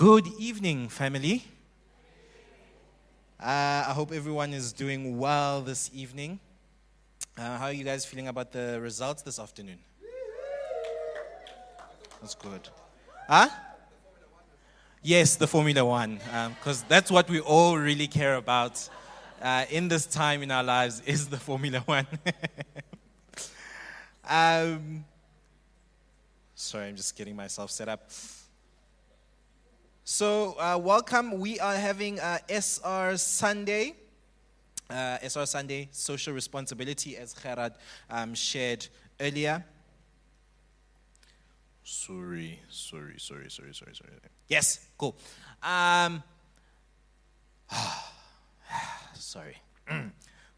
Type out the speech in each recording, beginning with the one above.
Good evening, family. Uh, I hope everyone is doing well this evening. Uh, how are you guys feeling about the results this afternoon? That's good. Huh? Yes, the Formula One, because um, that's what we all really care about uh, in this time in our lives is the Formula One. um, sorry, I'm just getting myself set up. So, uh, welcome. We are having uh, SR Sunday. Uh, SR Sunday, social responsibility, as Gerard um, shared earlier. Sorry, sorry, sorry, sorry, sorry, sorry. Yes, cool. Um, sorry.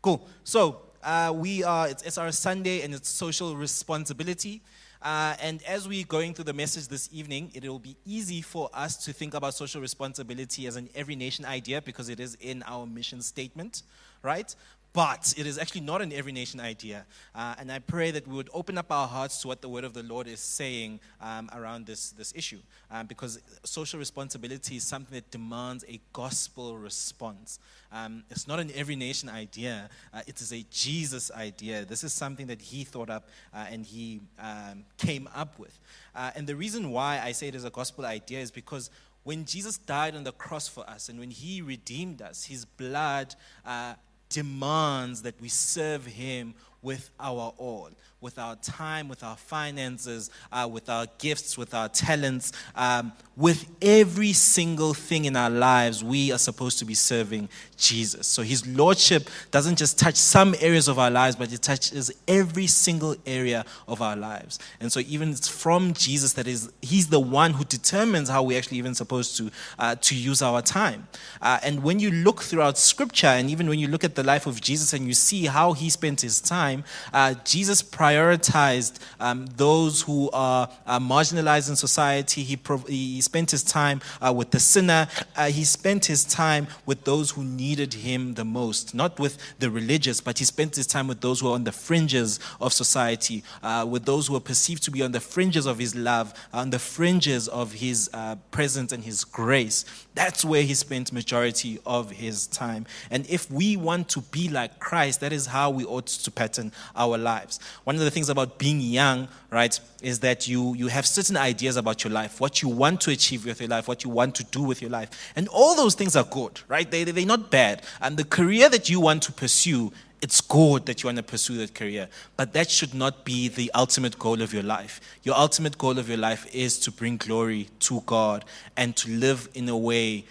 cool. So, uh, we are, it's SR Sunday and it's social responsibility. Uh, and as we're going through the message this evening, it will be easy for us to think about social responsibility as an every nation idea because it is in our mission statement, right? but it is actually not an every nation idea. Uh, and I pray that we would open up our hearts to what the word of the Lord is saying um, around this, this issue. Um, because social responsibility is something that demands a gospel response. Um, it's not an every nation idea, uh, it is a Jesus idea. This is something that he thought up uh, and he um, came up with. Uh, and the reason why I say it is a gospel idea is because when Jesus died on the cross for us and when he redeemed us, his blood uh, demands that we serve Him with our all, with our time, with our finances, uh, with our gifts, with our talents, um, with every single thing in our lives, we are supposed to be serving Jesus. So his lordship doesn't just touch some areas of our lives, but it touches every single area of our lives. And so even it's from Jesus that is, he's the one who determines how we're actually even supposed to, uh, to use our time. Uh, and when you look throughout scripture, and even when you look at the life of Jesus and you see how he spent his time, uh, Jesus prioritized um, those who are uh, marginalized in society. He, he spent his time uh, with the sinner. Uh, he spent his time with those who needed him the most, not with the religious, but he spent his time with those who are on the fringes of society, uh, with those who are perceived to be on the fringes of his love, on the fringes of his uh, presence and his grace. That's where he spent majority of his time. And if we want to be like Christ, that is how we ought to pattern our lives. One of the things about being young, right, is that you, you have certain ideas about your life, what you want to achieve with your life, what you want to do with your life. And all those things are good, right? They, they're not bad. And the career that you want to pursue it's good that you want to pursue that career, but that should not be the ultimate goal of your life. Your ultimate goal of your life is to bring glory to God and to live in a way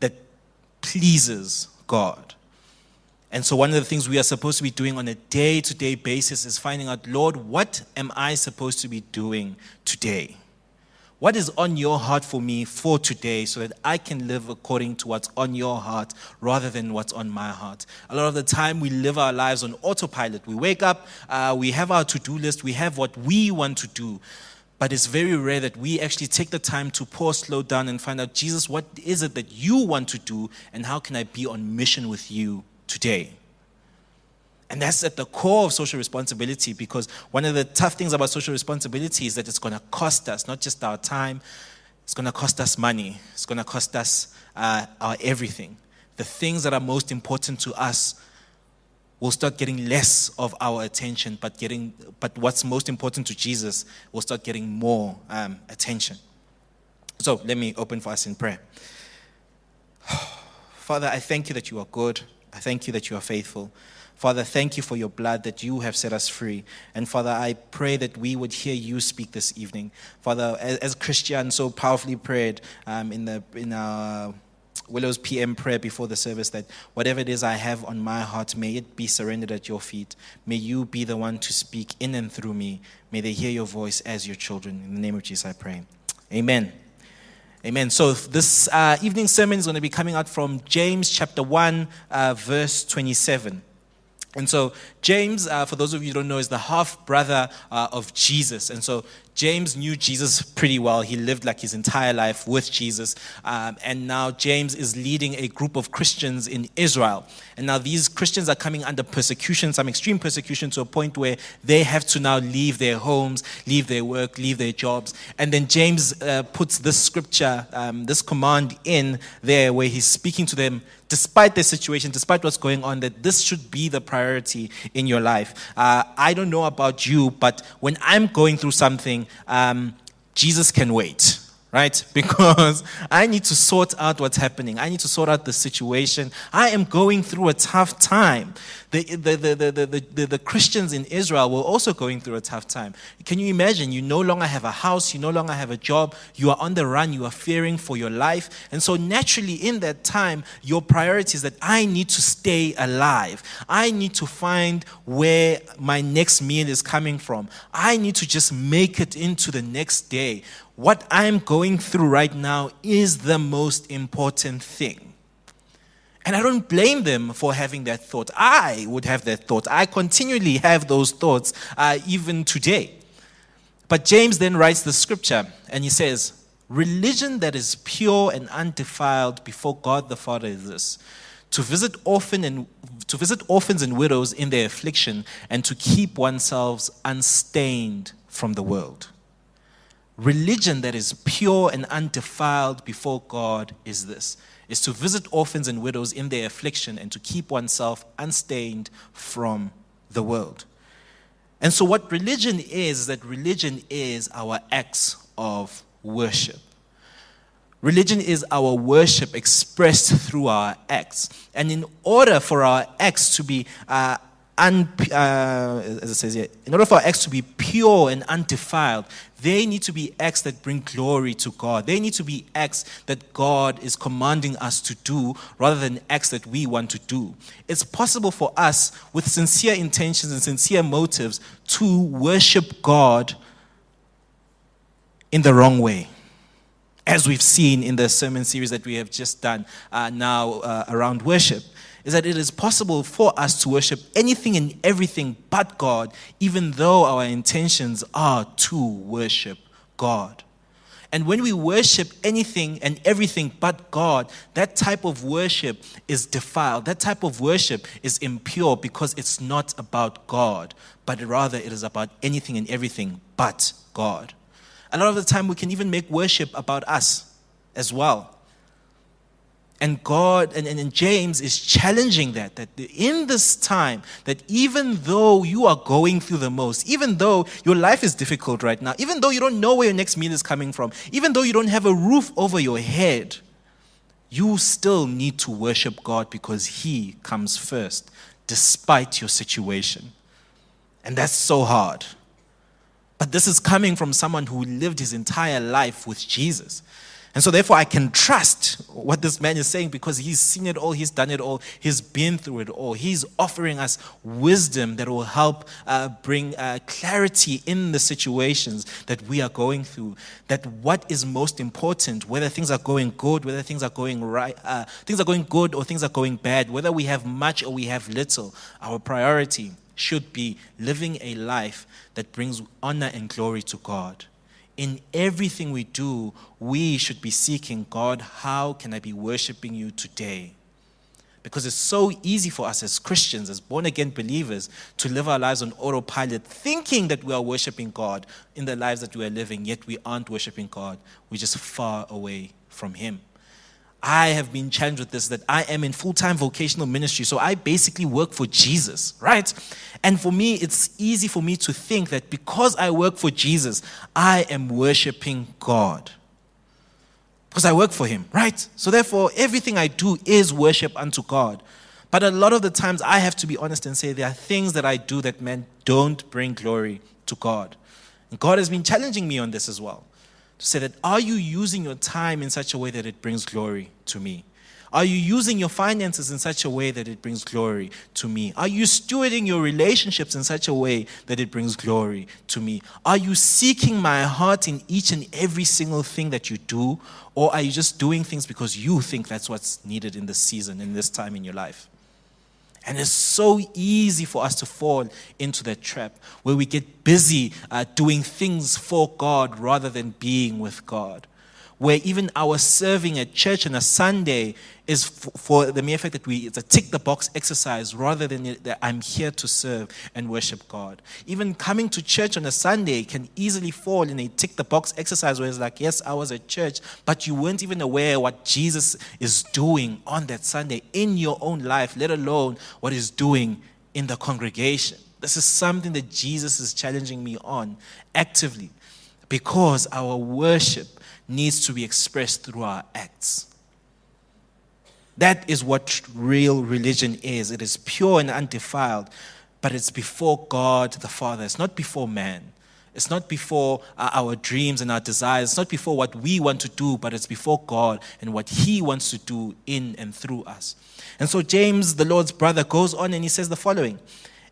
that pleases God. And so, one of the things we are supposed to be doing on a day to day basis is finding out, Lord, what am I supposed to be doing today? What is on your heart for me for today so that I can live according to what's on your heart rather than what's on my heart? A lot of the time we live our lives on autopilot. We wake up, uh, we have our to do list, we have what we want to do. But it's very rare that we actually take the time to pause, slow down, and find out, Jesus, what is it that you want to do, and how can I be on mission with you today? And that's at the core of social responsibility because one of the tough things about social responsibility is that it's going to cost us not just our time, it's going to cost us money, it's going to cost us uh, our everything. The things that are most important to us will start getting less of our attention, but, getting, but what's most important to Jesus will start getting more um, attention. So let me open for us in prayer. Father, I thank you that you are good. I thank you that you are faithful. Father, thank you for your blood that you have set us free. And Father, I pray that we would hear you speak this evening. Father, as, as Christian so powerfully prayed um, in, the, in our Willow's PM prayer before the service that whatever it is I have on my heart, may it be surrendered at your feet. May you be the one to speak in and through me. May they hear your voice as your children. In the name of Jesus, I pray. Amen. Amen. So this uh, evening sermon is going to be coming out from James chapter 1, uh, verse 27. And so, James, uh, for those of you who don't know, is the half brother uh, of Jesus. And so, James knew Jesus pretty well. He lived like his entire life with Jesus. Um, and now James is leading a group of Christians in Israel. And now these Christians are coming under persecution, some extreme persecution, to a point where they have to now leave their homes, leave their work, leave their jobs. And then James uh, puts this scripture, um, this command in there where he's speaking to them despite their situation, despite what's going on, that this should be the priority in your life. Uh, I don't know about you, but when I'm going through something, um, Jesus can wait right? Because I need to sort out what's happening. I need to sort out the situation. I am going through a tough time. The, the, the, the, the, the, the, Christians in Israel were also going through a tough time. Can you imagine? You no longer have a house, you no longer have a job, you are on the run, you are fearing for your life. And so, naturally, in that time, your priority is that I need to stay alive. I need to find where my next meal is coming from. I need to just make it into the next day what I'm going through right now is the most important thing. And I don't blame them for having that thought. I would have that thought. I continually have those thoughts, uh, even today. But James then writes the scripture and he says, Religion that is pure and undefiled before God the Father is this to visit orphan and to visit orphans and widows in their affliction and to keep oneself unstained from the world. Religion that is pure and undefiled before God is this is to visit orphans and widows in their affliction and to keep oneself unstained from the world. And so, what religion is, that religion is our acts of worship. Religion is our worship expressed through our acts. And in order for our acts to be uh, un, uh, as it says here, in order for our acts to be pure and undefiled, they need to be acts that bring glory to God. They need to be acts that God is commanding us to do rather than acts that we want to do. It's possible for us, with sincere intentions and sincere motives, to worship God in the wrong way as we've seen in the sermon series that we have just done uh, now uh, around worship is that it is possible for us to worship anything and everything but God, even though our intentions are to worship God. And when we worship anything and everything but God, that type of worship is defiled. That type of worship is impure because it's not about God, but rather it is about anything and everything but God. A lot of the time, we can even make worship about us as well. And God and, and, James is challenging that, that in this time, that even though you are going through the most, even though your life is difficult right now, even though you don't know where your next meal is coming from, even though you don't have a roof over your head, you still need to worship God because He comes first, despite your situation. And that's so hard. But this is coming from someone who lived his entire life with Jesus. And so, therefore, I can trust what this man is saying because he's seen it all, he's done it all, he's been through it all. He's offering us wisdom that will help uh, bring uh, clarity in the situations that we are going through. That what is most important, whether things are going good, whether things are going right, uh, things are going good or things are going bad, whether we have much or we have little, our priority should be living a life that brings honor and glory to God in everything we do, we should be seeking God, how can I be worshiping you today? Because it's so easy for us as Christians, as born again believers, to live our lives on autopilot, thinking that we are worshiping God in the lives that we are living, yet we aren't worshiping God. We're just far away from Him. I have been challenged with this that I am in full time vocational ministry. So I basically work for Jesus, right? And for me, it's easy for me to think that because I work for Jesus, I am worshiping God. Because I work for Him, right? So therefore, everything I do is worship unto God. But a lot of the times, I have to be honest and say there are things that I do that, man, don't bring glory to God. And God has been challenging me on this as well to say that are you using your time in such a way that it brings glory to me? Are you using your finances in such a way that it brings glory to me? Are you stewarding your relationships in such a way that it brings glory to me? Are you seeking my heart in each and every single thing that you do? Or are you just doing things because you think that's what's needed in this season, in this time in your life? And it's so easy for us to fall into that trap where we get busy uh, doing things for God rather than being with God where even our serving at church on a Sunday is f- for the mere fact that we it's a tick the box exercise rather than that I'm here to serve and worship God. Even coming to church on a Sunday can easily fall in a tick the box exercise where it's like, yes, I was at church, but you weren't even aware what Jesus is doing on that Sunday in your own life, let alone what he's doing in the congregation. This is something that Jesus is challenging me on actively because our worship needs to be expressed through our acts. That is what real religion is. It is pure and undefiled, but it's before God the Father. It's not before man. It's not before our dreams and our desires. It's not before what we want to do, but it's before God and what He wants to do in and through us. And so James, the Lord's brother, goes on and he says the following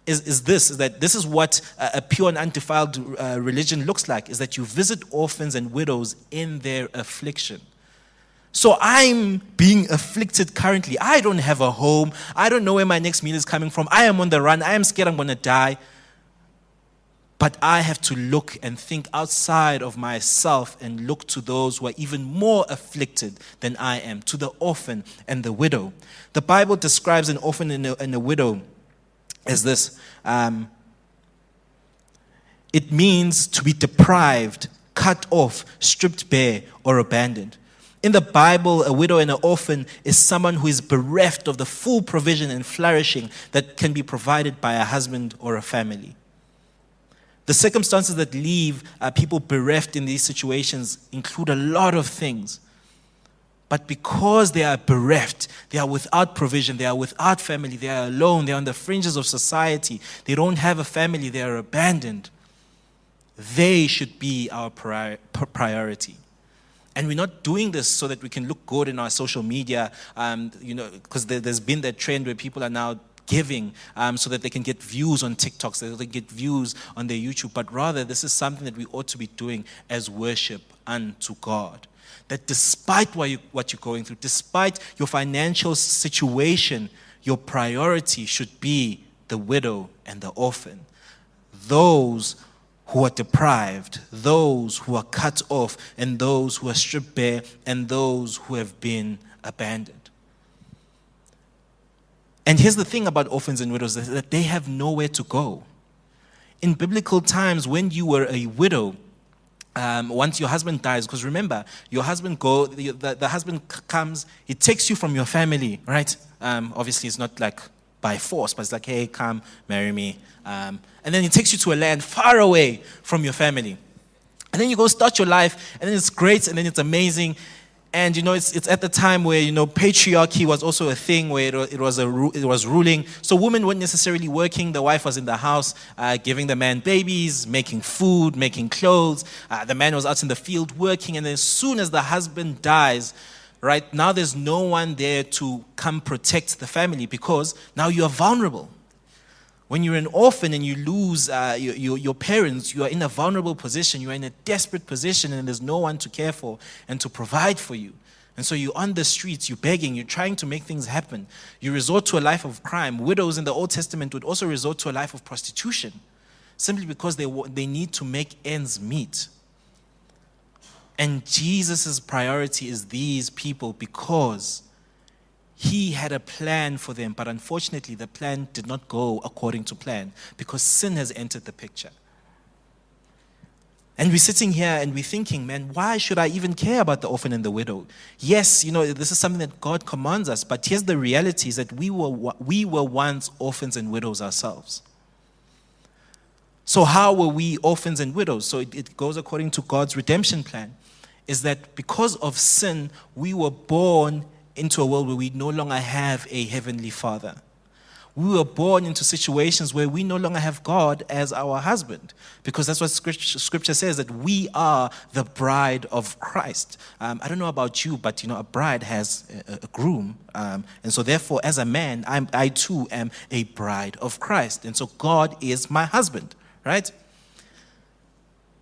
is, is this is that this is what a pure and undefiled uh, religion looks like is that you visit orphans and widows in their affliction. So i'm being afflicted currently. I don't have a home. I don't know where my next meal is coming from. I am on the run. I am scared i'm going to die. But I have to look and think outside of myself and look to those who are even more afflicted than I am, to the orphan and the widow. The Bible describes an orphan and a, and a widow is this um, it means to be deprived, cut off, stripped bare, or abandoned. In the Bible, a widow and an orphan is someone who is bereft of the full provision and flourishing that can be provided by a husband or a family. The circumstances that leave uh, people bereft in these situations include a lot of things. But because they are bereft, they are without provision, they are without family, they are alone, they are on the fringes of society, they don't have a family, they are abandoned. They should be our priority. And we're not doing this so that we can look good in our social media, um, you know, because there, has been that trend where people are now giving um, so that they can get views on TikTok, so that they get views on their YouTube. But rather, this is something that we ought to be doing as worship unto God that despite what, you, what you're going through, despite your financial situation, your priority should be the widow and the orphan. Those who are deprived, those who are cut off, and those who are stripped bare, and those who have been abandoned. And here's the thing about orphans and widows that they have nowhere to go. In biblical times, when you were a widow, um, once your husband dies, because remember, your husband go, the, the, the, husband comes, he takes you from your family, right? Um, obviously, it's not like by force, but it's like, hey, come, marry me. Um, and then he takes you to a land far away from your family. And then you go start your life, and then it's great, and then it's amazing. And you know, it's, it's at the time where you know patriarchy was also a thing where it, it was a it was ruling. So women weren't necessarily working. The wife was in the house, uh, giving the man babies, making food, making clothes. Uh, the man was out in the field working. And as soon as the husband dies, right now there's no one there to come protect the family because now you are vulnerable. When you're an orphan and you lose uh, your, your, your, parents, you are in a vulnerable position. You are in a desperate position, and there's no one to care for and to provide for you. And so you're on the streets, you're begging, you're trying to make things happen. You resort to a life of crime. Widows in the Old Testament would also resort to a life of prostitution simply because they, they need to make ends meet. And Jesus' priority is these people because he had a plan for them, but unfortunately, the plan did not go according to plan because sin has entered the picture. And we're sitting here and we're thinking, man, why should I even care about the orphan and the widow? Yes, you know, this is something that God commands us, but here's the reality is that we were, we were once orphans and widows ourselves. So, how were we orphans and widows? So, it, it goes according to God's redemption plan, is that because of sin, we were born into a world where we no longer have a heavenly father. We were born into situations where we no longer have God as our husband, because that's what Scripture says that we are the bride of Christ. Um, I don't know about you, but you know, a bride has a, a groom, um, and so therefore, as a man, I'm, I too am a bride of Christ, and so God is my husband, right?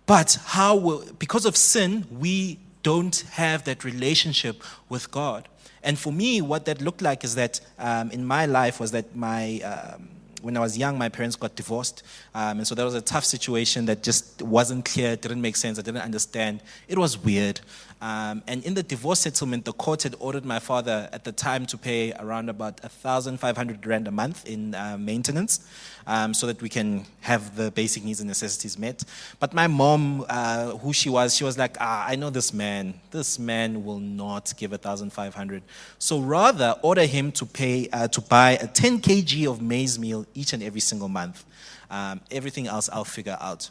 But how will, because of sin, we don't have that relationship with God. And for me, what that looked like is that um, in my life was that my um, when I was young, my parents got divorced. Um, and so that was a tough situation that just wasn't clear, didn't make sense, I didn't understand. It was weird. Um, and in the divorce settlement, the court had ordered my father at the time to pay around about 1,500 rand a month in uh, maintenance um, so that we can have the basic needs and necessities met. But my mom, uh, who she was, she was like, ah, I know this man. This man will not give 1,500. So rather, order him to pay uh, to buy a 10 kg of maize meal each and every single month. Um, everything else I'll figure out.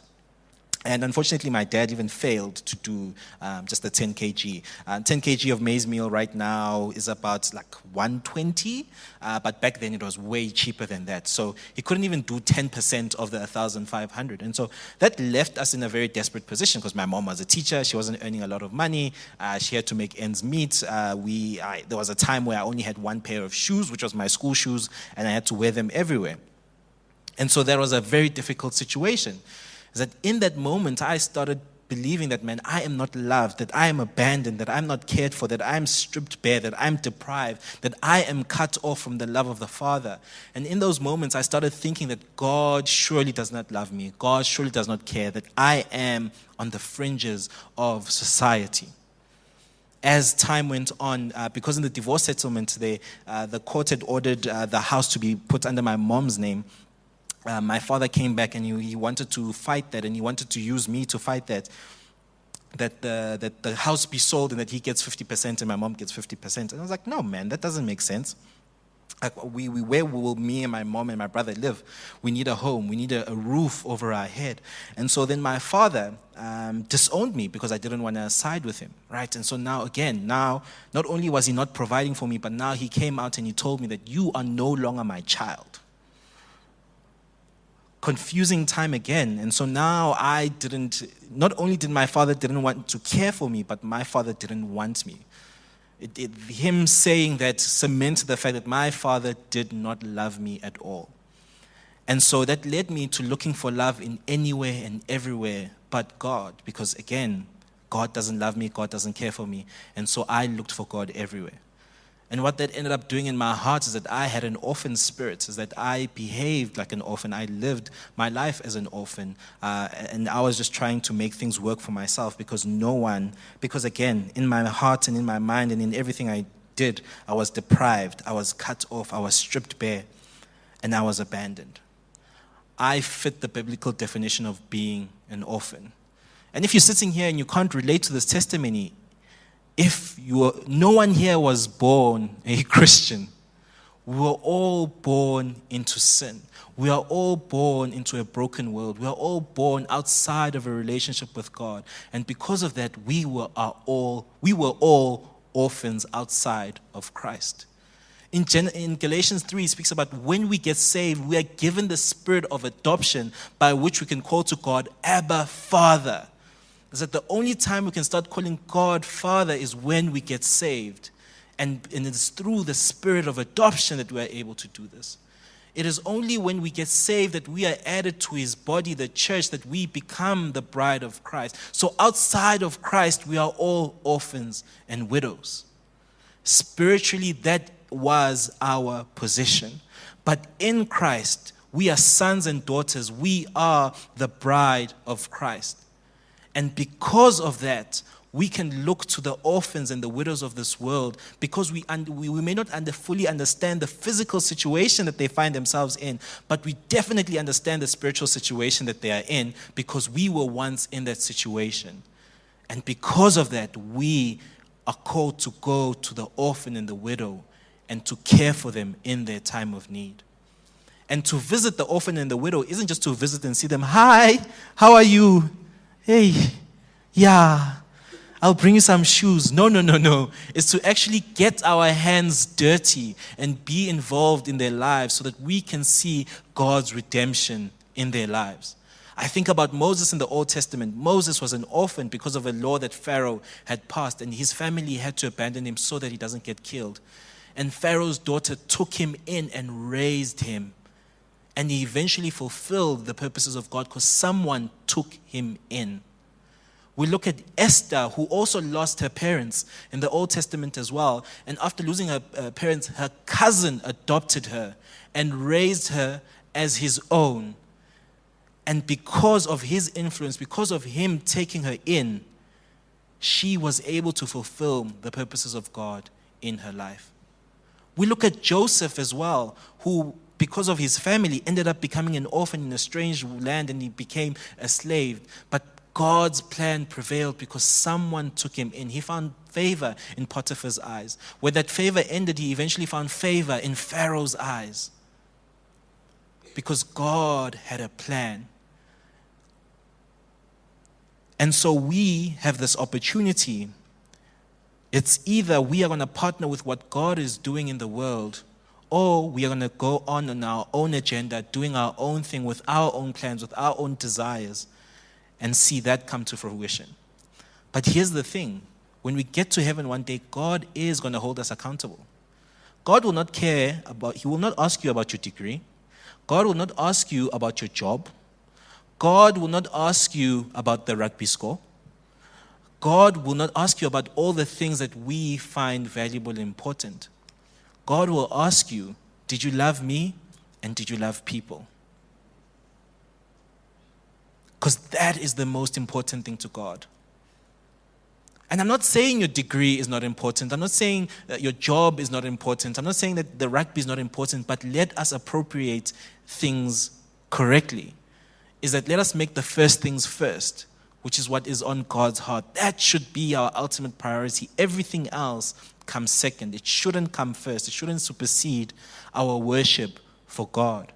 And unfortunately, my dad even failed to do um, just the 10 kg. Uh, 10 kg of maize meal right now is about like 120, uh, but back then it was way cheaper than that. So he couldn't even do 10% of the 1,500. And so that left us in a very desperate position because my mom was a teacher. She wasn't earning a lot of money. Uh, she had to make ends meet. Uh, we, I, there was a time where I only had one pair of shoes, which was my school shoes, and I had to wear them everywhere. And so that was a very difficult situation is that in that moment, I started believing that, man, I am not loved, that I am abandoned, that I'm not cared for, that I'm stripped bare, that I'm deprived, that I am cut off from the love of the Father. And in those moments, I started thinking that God surely does not love me, God surely does not care, that I am on the fringes of society. As time went on, uh, because in the divorce settlement, they, uh, the court had ordered uh, the house to be put under my mom's name, uh, my father came back and he, he wanted to fight that and he wanted to use me to fight that that the, that the house be sold and that he gets 50% and my mom gets 50%. And I was like, no, man, that doesn't make sense. Like we, we, where will me and my mom and my brother live? We need a home. We need a, a roof over our head. And so then my father um, disowned me because I didn't want to side with him, right? And so now again, now not only was he not providing for me, but now he came out and he told me that you are no longer my child confusing time again. And so now I didn't, not only did my father didn't want to care for me, but my father didn't want me. It, it, him saying that cemented the fact that my father did not love me at all. And so that led me to looking for love in anywhere and everywhere but God, because again, God doesn't love me, God doesn't care for me. And so I looked for God everywhere. And what that ended up doing in my heart is that I had an orphan spirit, is that I behaved like an orphan. I lived my life as an orphan. Uh, and I was just trying to make things work for myself because no one, because again, in my heart and in my mind and in everything I did, I was deprived, I was cut off, I was stripped bare, and I was abandoned. I fit the biblical definition of being an orphan. And if you're sitting here and you can't relate to this testimony, if you were, no one here was born a Christian, we were all born into sin. We are all born into a broken world. We are all born outside of a relationship with God. And because of that, we were, are all, we were all orphans outside of Christ. In, Gen- in Galatians 3, it speaks about when we get saved, we are given the spirit of adoption by which we can call to God, Abba, Father is that the only time we can start calling God Father is when we get saved. And, and it's through the spirit of adoption that we are able to do this. It is only when we get saved that we are added to his body, the church, that we become the bride of Christ. So outside of Christ, we are all orphans and widows. Spiritually, that was our position. But in Christ, we are sons and daughters. We are the bride of Christ. And because of that, we can look to the orphans and the widows of this world because we, we, we may not under, fully understand the physical situation that they find themselves in, but we definitely understand the spiritual situation that they are in because we were once in that situation. And because of that, we are called to go to the orphan and the widow and to care for them in their time of need. And to visit the orphan and the widow isn't just to visit and see them, hi, how are you? Hey, yeah, I'll bring you some shoes. No, no, no, no. It's to actually get our hands dirty and be involved in their lives so that we can see God's redemption in their lives. I think about Moses in the Old Testament. Moses was an orphan because of a law that Pharaoh had passed, and his family had to abandon him so that he doesn't get killed. And Pharaoh's daughter took him in and raised him. And he eventually fulfilled the purposes of God because someone took him in. We look at Esther, who also lost her parents in the Old Testament as well. And after losing her uh, parents, her cousin adopted her and raised her as his own. And because of his influence, because of him taking her in, she was able to fulfill the purposes of God in her life. We look at Joseph as well, who, because of his family, ended up becoming an orphan in a strange land and he became a slave. But God's plan prevailed because someone took him in. He found favor in Potiphar's eyes. Where that favor ended, he eventually found favor in Pharaoh's eyes. Because God had a plan. And so we have this opportunity. It's either we are going to partner with what God is doing in the world, or we are going to go on on our own agenda, doing our own thing with our own plans, with our own desires and see that come to fruition. But here's the thing when we get to heaven one day, God is going to hold us accountable. God will not care about, He will not ask you about your degree. God will not ask you about your job. God will not ask you about the rugby score. God will not ask you about all the things that we find valuable and important. God will ask you, Did you love me and did you love people? Because that is the most important thing to God. And I'm not saying your degree is not important. I'm not saying that your job is not important. I'm not saying that the rugby is not important, but let us appropriate things correctly. Is that let us make the first things first, which is what is on God's heart. That should be our ultimate priority. Everything else comes second. It shouldn't come first, it shouldn't supersede our worship for God.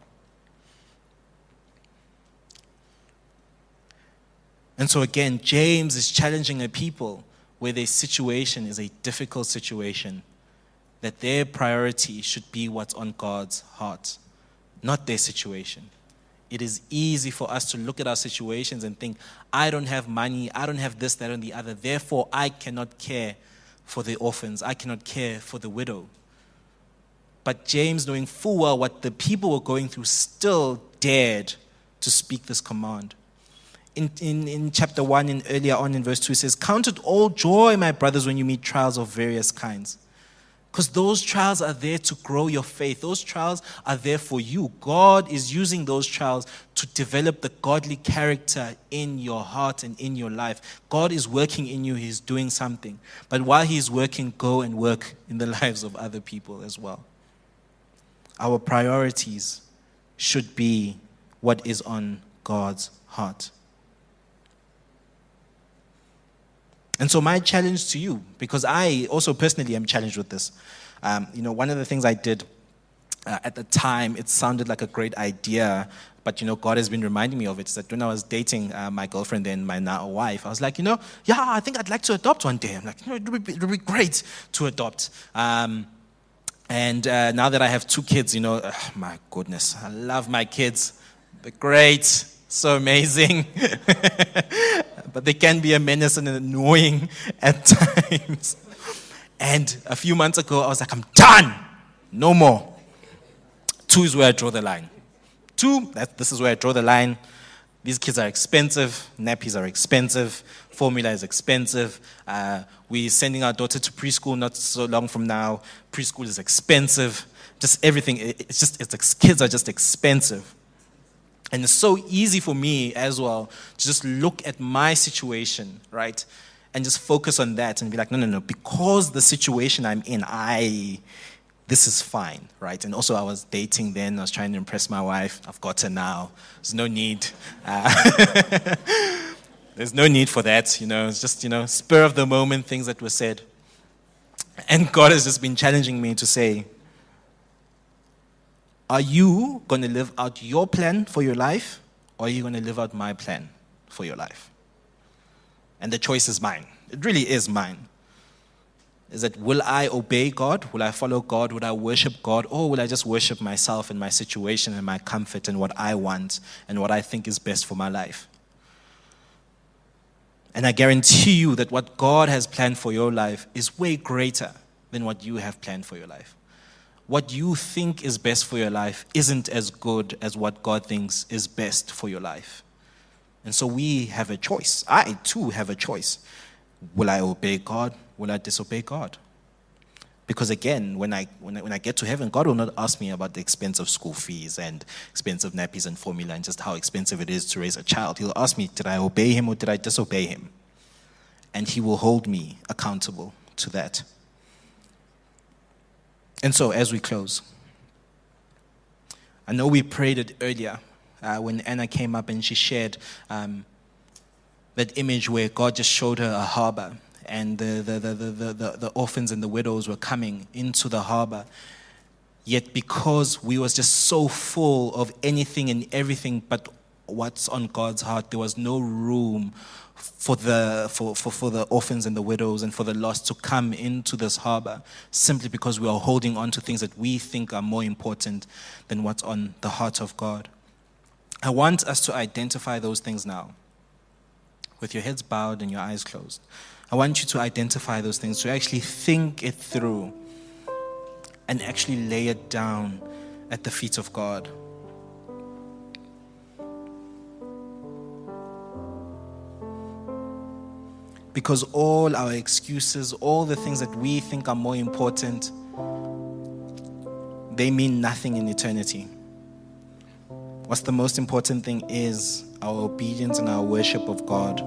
And so, again, James is challenging a people where their situation is a difficult situation, that their priority should be what's on God's heart, not their situation. It is easy for us to look at our situations and think, I don't have money, I don't have this, that, and the other, therefore I cannot care for the orphans, I cannot care for the widow. But James, knowing full well what the people were going through, still dared to speak this command in, in, in chapter 1 and earlier on in verse 2 it says, Count it all joy, my brothers, when you meet trials of various kinds. Because those trials are there to grow your faith. Those trials are there for you. God is using those trials to develop the godly character in your heart and in your life. God is working in you, He's doing something. But while He's working, go and work in the lives of other people as well. Our priorities should be what is on God's heart. And so, my challenge to you, because I also personally am challenged with this, um, you know, one of the things I did uh, at the time, it sounded like a great idea, but you know, God has been reminding me of it. Is that when I was dating uh, my girlfriend and my now wife, I was like, you know, yeah, I think I'd like to adopt one day. I'm like, you know, it would be, it would be great to adopt. Um, and uh, now that I have two kids, you know, my goodness, I love my kids. They're great, so amazing. but they can be a menace and annoying at times. And a few months ago, I was like, I'm done. No more. Two is where I draw the line. Two, that, this is where I draw the line. These kids are expensive. Nappies are expensive. Formula is expensive. Uh, we're sending our daughter to preschool not so long from now. Preschool is expensive. Just everything. It's just, it's, kids are just expensive. And it's so easy for me as well to just look at my situation, right? And just focus on that and be like, no, no, no, because the situation I'm in, I, this is fine, right? And also, I was dating then, I was trying to impress my wife. I've got her now. There's no need. Uh, there's no need for that, you know, it's just, you know, spur of the moment things that were said. And God has just been challenging me to say, are you going to live out your plan for your life, or are you going to live out my plan for your life? And the choice is mine. It really is mine. Is that will I obey God? Will I follow God? Will I worship God? Or will I just worship myself and my situation and my comfort and what I want and what I think is best for my life? And I guarantee you that what God has planned for your life is way greater than what you have planned for your life what you think is best for your life isn't as good as what God thinks is best for your life. And so we have a choice. I too have a choice. Will I obey God? Will I disobey God? Because again, when I, when I, when I get to heaven, God will not ask me about the expense of school fees and expensive nappies and formula and just how expensive it is to raise a child. He'll ask me, did I obey him or did I disobey him? And he will hold me accountable to that. And so, as we close, I know we prayed it earlier uh, when Anna came up and she shared um, that image where God just showed her a harbor and the, the, the, the, the, the orphans and the widows were coming into the harbor. Yet, because we was just so full of anything and everything but what's on God's heart, there was no room for the, for, for, for the orphans and the widows and for the lost to come into this harbor simply because we are holding on to things that we think are more important than what's on the heart of God. I want us to identify those things now with your heads bowed and your eyes closed. I want you to identify those things, to actually think it through and actually lay it down at the feet of God. Because all our excuses, all the things that we think are more important, they mean nothing in eternity. What's the most important thing is our obedience and our worship of God.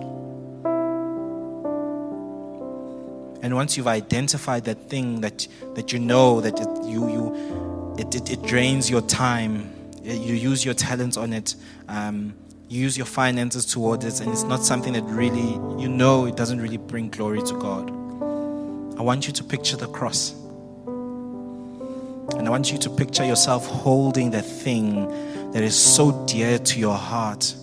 And once you've identified that thing that, that you know that it, you, you, it, it, it drains your time, you use your talents on it, um, you use your finances towards it, and it's not something that really, you know, it doesn't really bring glory to God. I want you to picture the cross. And I want you to picture yourself holding the thing that is so dear to your heart,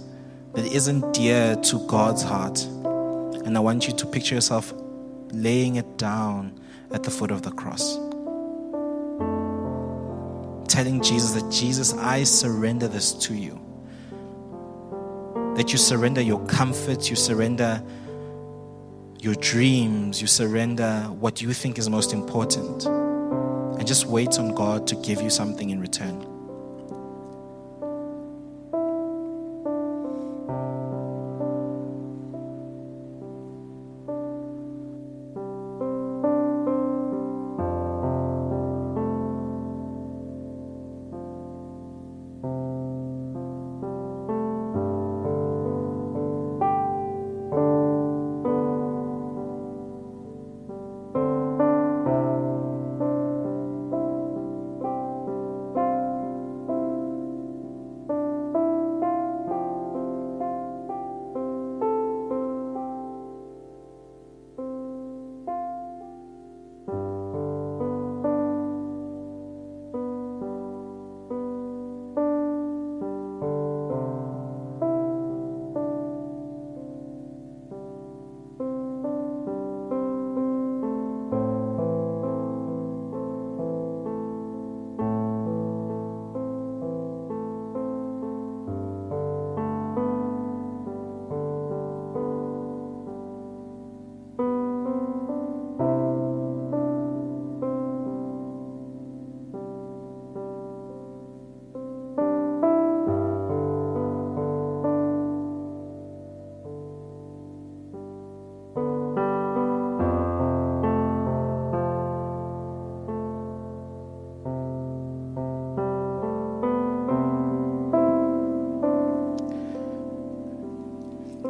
that isn't dear to God's heart. And I want you to picture yourself laying it down at the foot of the cross. Telling Jesus that, Jesus, I surrender this to you. That you surrender your comforts, you surrender your dreams, you surrender what you think is most important. And just wait on God to give you something in return.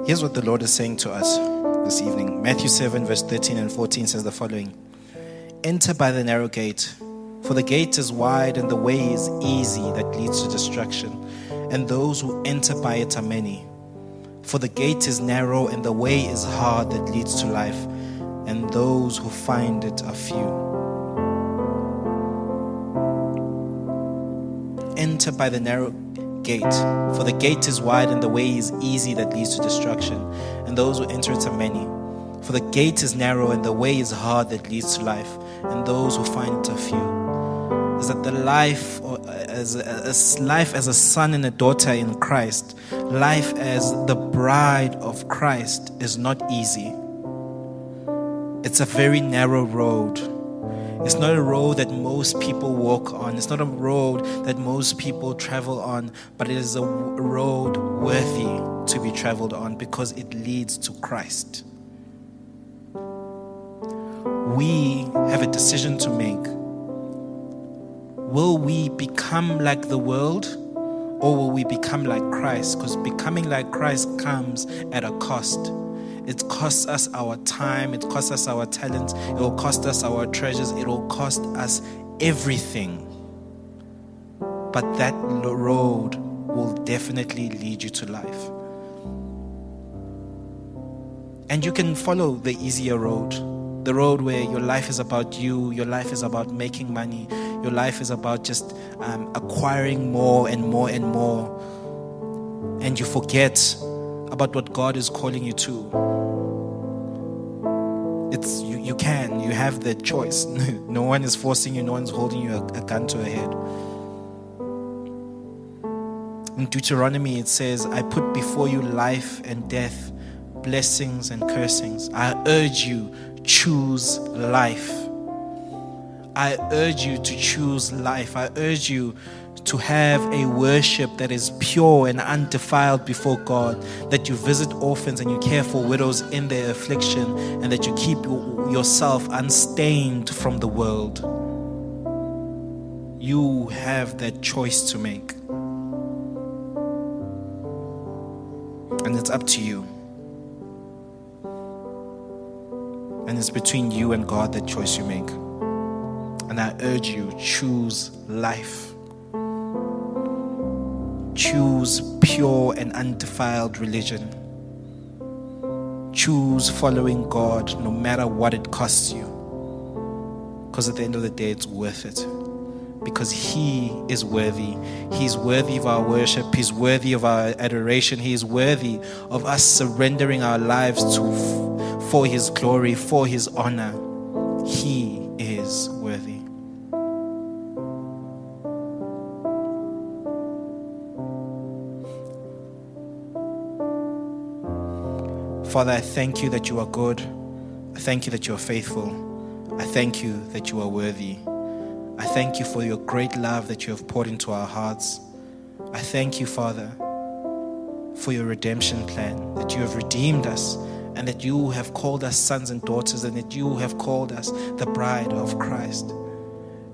Here's what the Lord is saying to us this evening. Matthew 7, verse 13 and 14 says the following Enter by the narrow gate, for the gate is wide and the way is easy that leads to destruction, and those who enter by it are many. For the gate is narrow and the way is hard that leads to life, and those who find it are few. Enter by the narrow gate. For the gate is wide and the way is easy that leads to destruction, and those who enter it are many. For the gate is narrow and the way is hard that leads to life, and those who find it are few. Is that the life uh, as, uh, as life as a son and a daughter in Christ, life as the bride of Christ is not easy. It's a very narrow road it's not a road that most people walk on. It's not a road that most people travel on, but it is a road worthy to be traveled on because it leads to Christ. We have a decision to make. Will we become like the world or will we become like Christ? Because becoming like Christ comes at a cost. It costs us our time, it costs us our talents, it will cost us our treasures, it will cost us everything. But that road will definitely lead you to life. And you can follow the easier road the road where your life is about you, your life is about making money, your life is about just um, acquiring more and more and more, and you forget about what God is calling you to. It's you, you can, you have the choice. no one is forcing you, no one's holding you a, a gun to a head. In Deuteronomy, it says, I put before you life and death, blessings and cursings. I urge you, choose life. I urge you to choose life. I urge you to have a worship that is pure and undefiled before God, that you visit orphans and you care for widows in their affliction, and that you keep yourself unstained from the world. You have that choice to make. And it's up to you. And it's between you and God that choice you make. And I urge you, choose life. Choose pure and undefiled religion. Choose following God no matter what it costs you. Because at the end of the day, it's worth it because He is worthy. He's worthy of our worship, He's worthy of our adoration, He is worthy of us surrendering our lives to, for His glory, for His honor. He Father, I thank you that you are good. I thank you that you are faithful. I thank you that you are worthy. I thank you for your great love that you have poured into our hearts. I thank you, Father, for your redemption plan, that you have redeemed us and that you have called us sons and daughters and that you have called us the bride of Christ.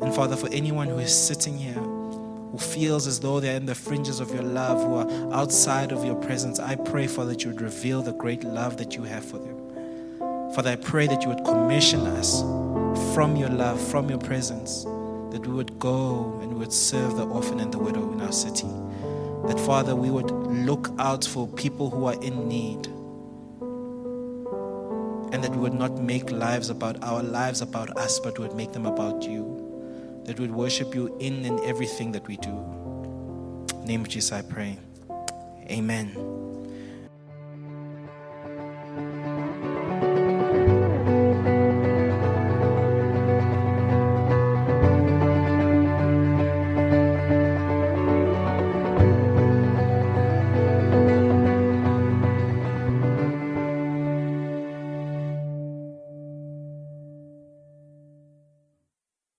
And Father, for anyone who is sitting here, who feels as though they're in the fringes of your love, who are outside of your presence, I pray, Father, that you would reveal the great love that you have for them. Father, I pray that you would commission us from your love, from your presence that we would go and we would serve the orphan and the widow in our city. That, Father, we would look out for people who are in need. And that we would not make lives about our lives about us, but would make them about you. That we would worship you in and everything that we do. In the name of Jesus, I pray. Amen.